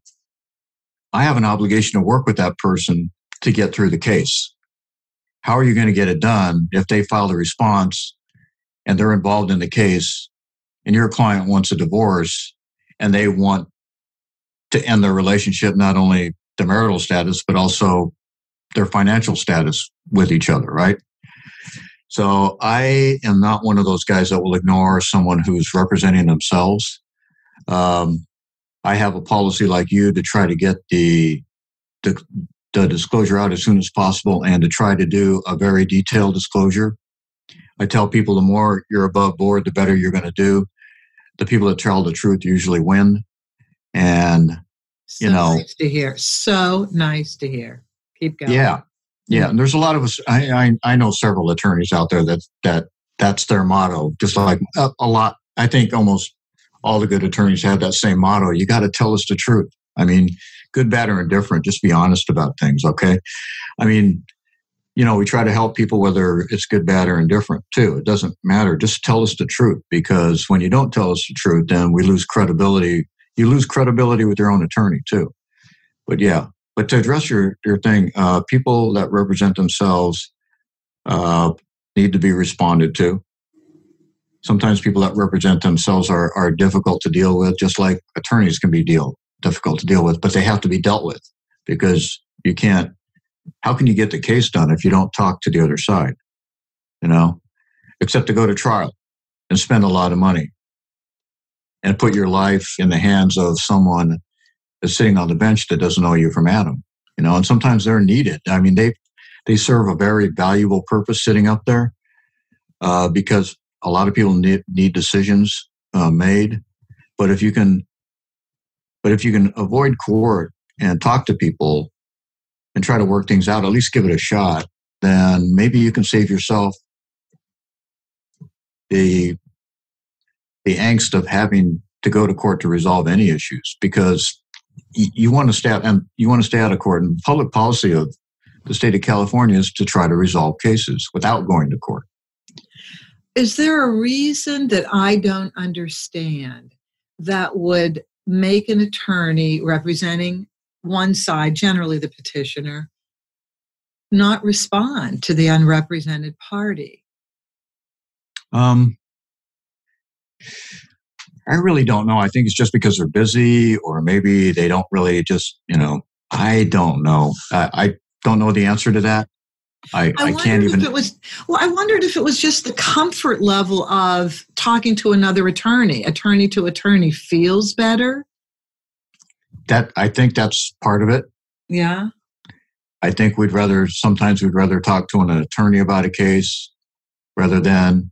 I have an obligation to work with that person to get through the case. How are you going to get it done if they file a response and they're involved in the case and your client wants a divorce and they want to end their relationship, not only the marital status, but also their financial status with each other, right? So I am not one of those guys that will ignore someone who's representing themselves. Um, I have a policy like you to try to get the, the, the disclosure out as soon as possible and to try to do a very detailed disclosure. I tell people the more you're above board, the better you're going to do. The people that tell the truth usually win. And, so you know, nice to hear. So nice to hear. Keep going. Yeah. Yeah. And there's a lot of us, I, I, I know several attorneys out there that, that, that's their motto. Just like a, a lot, I think almost all the good attorneys have that same motto. You got to tell us the truth. I mean, good, bad, or indifferent. Just be honest about things, okay? I mean, you know, we try to help people whether it's good, bad, or indifferent too. It doesn't matter. Just tell us the truth because when you don't tell us the truth, then we lose credibility. You lose credibility with your own attorney too. But yeah, but to address your your thing, uh, people that represent themselves uh, need to be responded to. Sometimes people that represent themselves are are difficult to deal with, just like attorneys can be deal difficult to deal with, but they have to be dealt with because you can't how can you get the case done if you don't talk to the other side? You know, except to go to trial and spend a lot of money and put your life in the hands of someone that's sitting on the bench that doesn't know you from Adam. You know, and sometimes they're needed. I mean, they they serve a very valuable purpose sitting up there uh, because a lot of people need need decisions uh, made. But if you can, but if you can avoid court and talk to people and try to work things out, at least give it a shot, then maybe you can save yourself the the angst of having to go to court to resolve any issues because you want to stay out and you want to stay out of court and public policy of the state of California is to try to resolve cases without going to court. Is there a reason that I don't understand that would make an attorney representing one side, generally the petitioner, not respond to the unrepresented party? Um, I really don't know. I think it's just because they're busy, or maybe they don't really just, you know, I don't know. I, I don't know the answer to that. I, I, I can't even. it was well, I wondered if it was just the comfort level of talking to another attorney. Attorney to attorney feels better that I think that's part of it. Yeah. I think we'd rather sometimes we'd rather talk to an attorney about a case rather than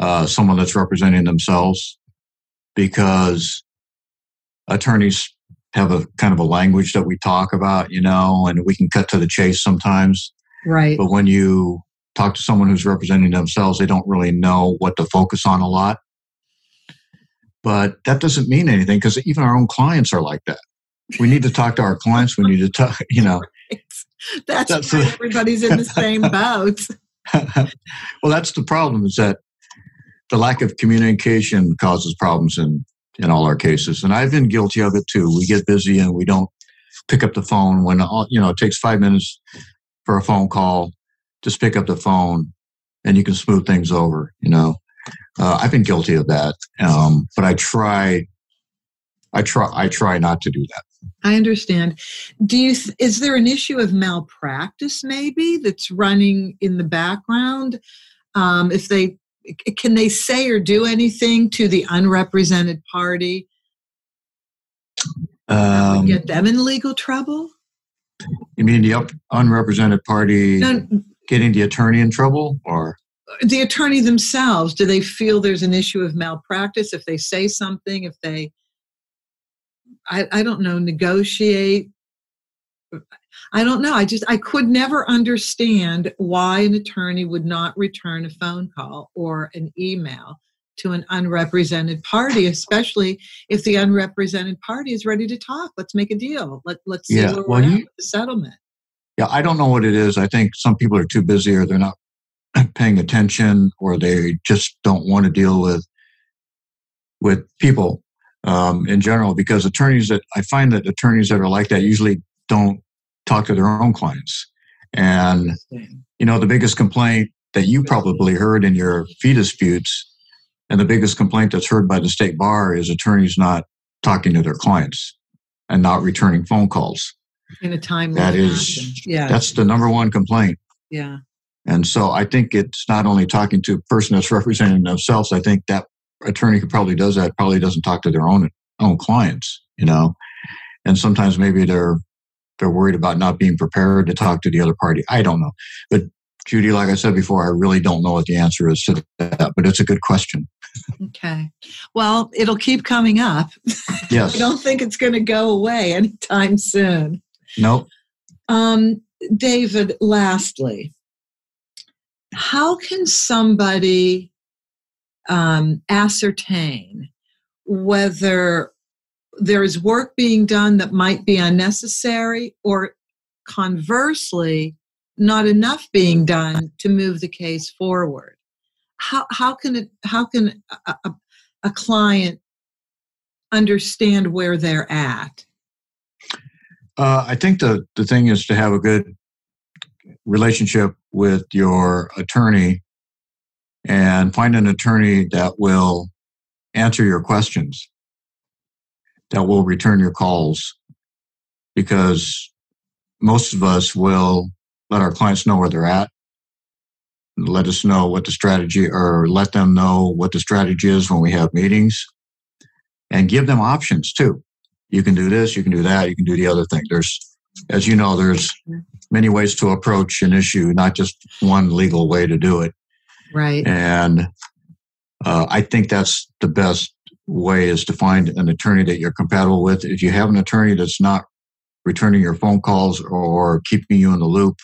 uh, someone that's representing themselves because attorneys have a kind of a language that we talk about, you know, and we can cut to the chase sometimes. Right. But when you talk to someone who's representing themselves, they don't really know what to focus on a lot. But that doesn't mean anything because even our own clients are like that we need to talk to our clients. We need to talk, (laughs) you know. That's, that's why everybody's in the same (laughs) boat. (laughs) well, that's the problem is that the lack of communication causes problems in, in all our cases. And I've been guilty of it too. We get busy and we don't pick up the phone when, you know, it takes five minutes for a phone call. Just pick up the phone and you can smooth things over, you know. Uh, I've been guilty of that. Um, but I try I try I try not to do that. I understand. Do you th- is there an issue of malpractice maybe that's running in the background? Um, if they can they say or do anything to the unrepresented party um, get them in legal trouble? You mean the up, unrepresented party no, getting the attorney in trouble, or the attorney themselves? Do they feel there's an issue of malpractice if they say something? If they I, I don't know, negotiate. I don't know. I just, I could never understand why an attorney would not return a phone call or an email to an unrepresented party, especially if the unrepresented party is ready to talk. Let's make a deal. Let, let's see yeah. where well, you, the settlement. Yeah, I don't know what it is. I think some people are too busy or they're not (clears throat) paying attention or they just don't want to deal with with people um, in general because attorneys that I find that attorneys that are like that usually don't talk to their own clients. And you know, the biggest complaint that you probably heard in your fee disputes, and the biggest complaint that's heard by the state bar is attorneys not talking to their clients and not returning phone calls. In a time that is, yeah, that's the number one complaint. Yeah. And so I think it's not only talking to a person that's representing themselves. I think that attorney who probably does that probably doesn't talk to their own own clients, you know. And sometimes maybe they're they're worried about not being prepared to talk to the other party. I don't know. But Judy, like I said before, I really don't know what the answer is to that, but it's a good question. Okay. Well, it'll keep coming up. Yes. (laughs) I don't think it's going to go away anytime soon. Nope. Um, David, lastly, how can somebody um, ascertain whether there is work being done that might be unnecessary, or conversely, not enough being done to move the case forward. How, how can it, how can a, a, a client understand where they're at? Uh, I think the, the thing is to have a good relationship with your attorney and find an attorney that will answer your questions, that will return your calls, because most of us will let our clients know where they're at, let us know what the strategy, or let them know what the strategy is when we have meetings, and give them options too. You can do this, you can do that, you can do the other thing. There's, as you know, there's many ways to approach an issue, not just one legal way to do it. Right. And uh, I think that's the best way is to find an attorney that you're compatible with. If you have an attorney that's not returning your phone calls or keeping you in the loop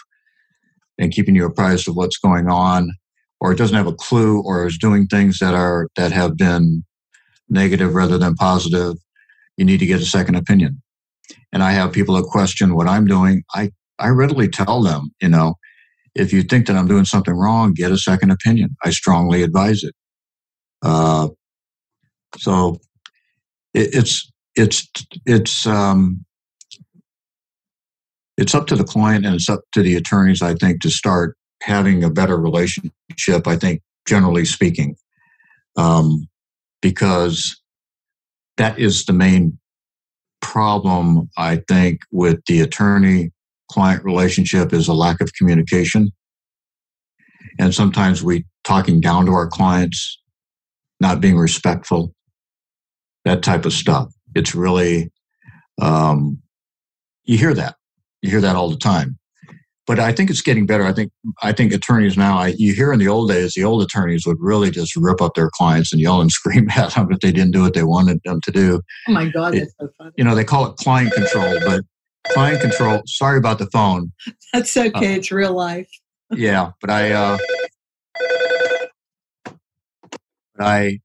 and keeping you apprised of what's going on, or it doesn't have a clue or is doing things that are that have been negative rather than positive, you need to get a second opinion. And I have people that question what I'm doing. I, I readily tell them, you know, if you think that I'm doing something wrong, get a second opinion. I strongly advise it. Uh, so it, it's it's it's um, it's up to the client and it's up to the attorneys, I think, to start having a better relationship. I think, generally speaking, um, because that is the main problem. I think with the attorney client relationship is a lack of communication. And sometimes we talking down to our clients, not being respectful, that type of stuff. It's really, um, you hear that. You hear that all the time. But I think it's getting better. I think I think attorneys now. I, you hear in the old days, the old attorneys would really just rip up their clients and yell and (laughs) scream at them if they didn't do what they wanted them to do. Oh my God, that's so funny. You know, they call it client control, but client control. Sorry about the phone. (laughs) That's okay. Uh, it's real life. (laughs) yeah, but I, uh, but I,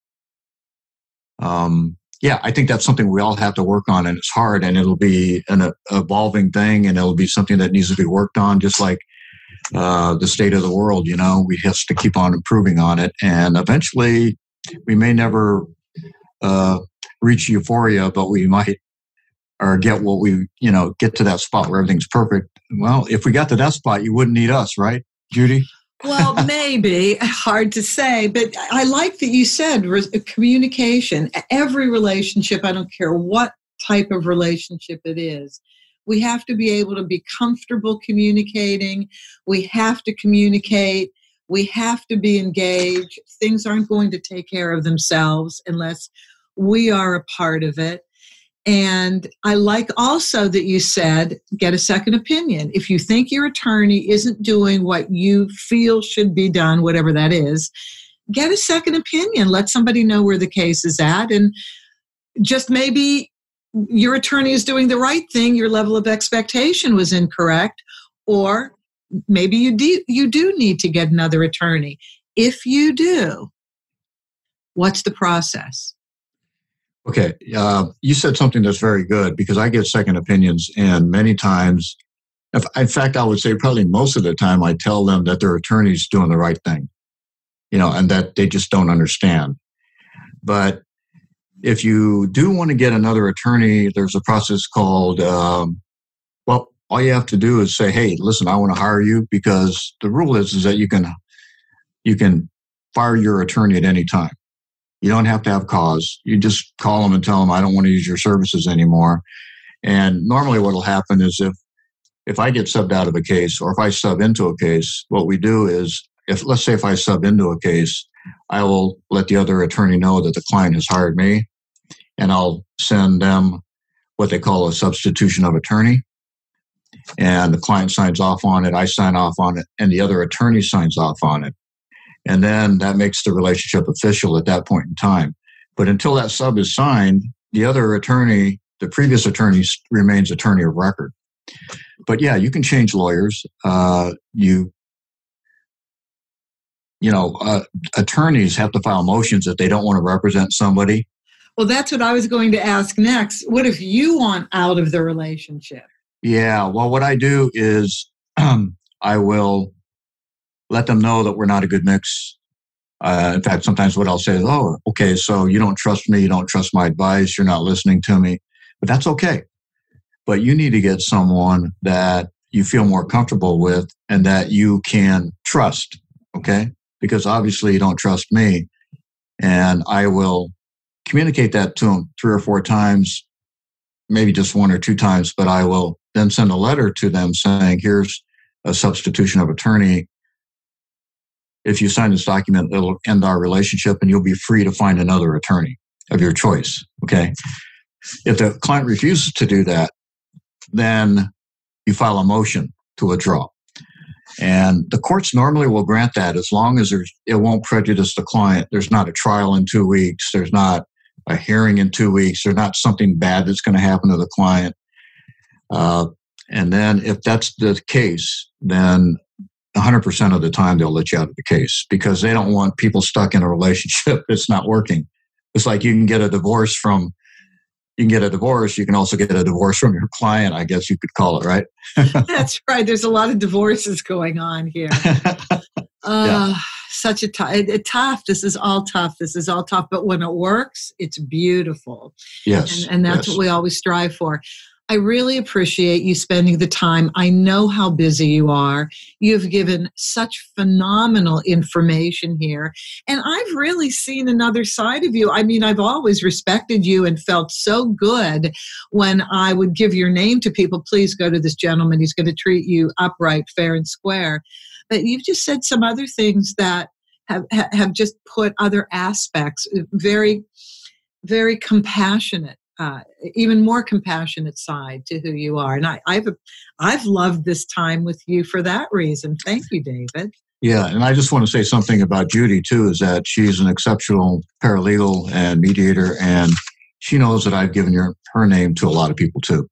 um, yeah, I think that's something we all have to work on, and it's hard, and it'll be an uh, evolving thing, and it'll be something that needs to be worked on, just like uh, the state of the world. You know, we have to keep on improving on it, and eventually, we may never uh, reach euphoria, but we might or get what we, you know, get to that spot where everything's perfect. Well, if we got to that spot, you wouldn't need us, right, Judy? well, (laughs) maybe hard to say, but I like that you said uh, communication. Every relationship, I don't care what type of relationship it is, we have to be able to be comfortable communicating. We have to communicate. We have to be engaged. Things aren't going to take care of themselves unless we are a part of it. And I like also that you said get a second opinion. If you think your attorney isn't doing what you feel should be done, whatever that is, get a second opinion. Let somebody know where the case is at. And just maybe your attorney is doing the right thing, your level of expectation was incorrect, or maybe you do, you do need to get another attorney. If you do, what's the process? Okay, uh, you said something that's very good because I get second opinions, and many times, if, in fact, I would say probably most of the time, I tell them that their attorney's doing the right thing, you know, and that they just don't understand. But if you do want to get another attorney, there's a process called, um, well, all you have to do is say, "Hey, listen, I want to hire you," because the rule is is that you can you can fire your attorney at any time. You don't have to have cause. You just call them and tell them, I don't want to use your services anymore. And normally what will happen is if if I get subbed out of a case or if I sub into a case, what we do is if let's say if I sub into a case, I will let the other attorney know that the client has hired me and I'll send them what they call a substitution of attorney. And the client signs off on it, I sign off on it, and the other attorney signs off on it. And then that makes the relationship official at that point in time. But until that sub is signed, the other attorney, the previous attorney, remains attorney of record. But yeah, you can change lawyers. Uh, you, you know, uh, attorneys have to file motions if they don't want to represent somebody. Well, that's what I was going to ask next. What if you want out of the relationship? Yeah. Well, what I do is um, (clears throat) I will let them know that we're not a good mix. Uh, in fact, sometimes what I'll say is, "Oh, okay, so you don't trust me, you don't trust my advice, you're not listening to me," but that's okay. But you need to get someone that you feel more comfortable with and that you can trust. Okay, because obviously you don't trust me, and I will communicate that to them three or four times, maybe just one or two times, but I will then send a letter to them saying, "Here's a substitution of attorney if you sign this document, it'll end our relationship and you'll be free to find another attorney of your choice. Okay. If the client refuses to do that, then you file a motion to withdraw. And the courts normally will grant that as long as there's, it won't prejudice the client. There's not a trial in two weeks. There's not a hearing in two weeks. There's not something bad that's going to happen to the client. Uh, and then if that's the case, then 100% of the time they'll let you out of the case because they don't want people stuck in a relationship (laughs) that's not working. It's like you can get a divorce from you can get a divorce. You can also get a divorce from your client, I guess you could call it, right? (laughs) (laughs) That's right. There's a lot of divorces going on here. uh, yeah. Such a tough, it, tough. This is all tough. This is all tough. But when it works, it's beautiful. Yes. And, and that's yes. what we always strive for. I really appreciate you spending the time. I know how busy you are. You've given such phenomenal information here. And I've really seen another side of you. I mean, I've always respected you and felt so good when I would give your name to people. Please go to this gentleman. He's going to treat you upright, fair, and square. But you've just said some other things that have, have just put other aspects uh, very, very compassionate uh, even more compassionate side to who you are. And I, I've I've loved this time with you for that reason. Thank you, David. Yeah, and I just want to say something about Judy too. Is that she's an exceptional paralegal and mediator, and she knows that I've given her her name to a lot of people too.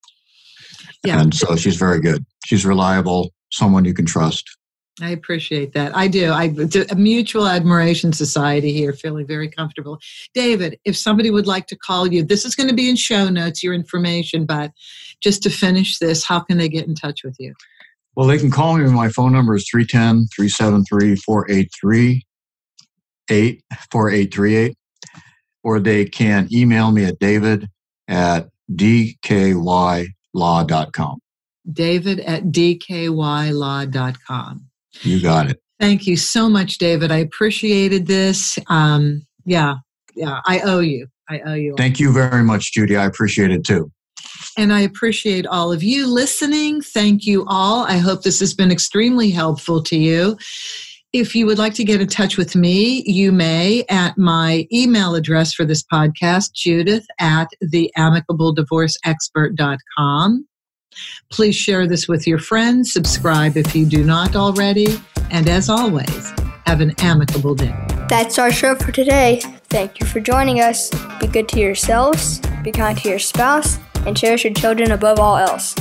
Yeah. And so she's very good. She's reliable, someone you can trust. I appreciate that. I do. I a mutual admiration society here, feeling very comfortable. David, if somebody would like to call you, this is going to be in show notes, your information, but just to finish this, how can they get in touch with you? Well, they can call me. My phone number is 310 373 4838, or they can email me at david at dkylaw.com. David at dkylaw.com. You got it. Thank you so much, David. I appreciated this. Um, yeah, yeah, I owe you. I owe you. Thank you very much, Judy. I appreciate it too. And I appreciate all of you listening. Thank you all. I hope this has been extremely helpful to you. If you would like to get in touch with me, you may at my email address for this podcast, judith at theamicabledivorceexpert.com. Please share this with your friends. Subscribe if you do not already. And as always, have an amicable day. That's our show for today. Thank you for joining us. Be good to yourselves, be kind to your spouse, and cherish your children above all else.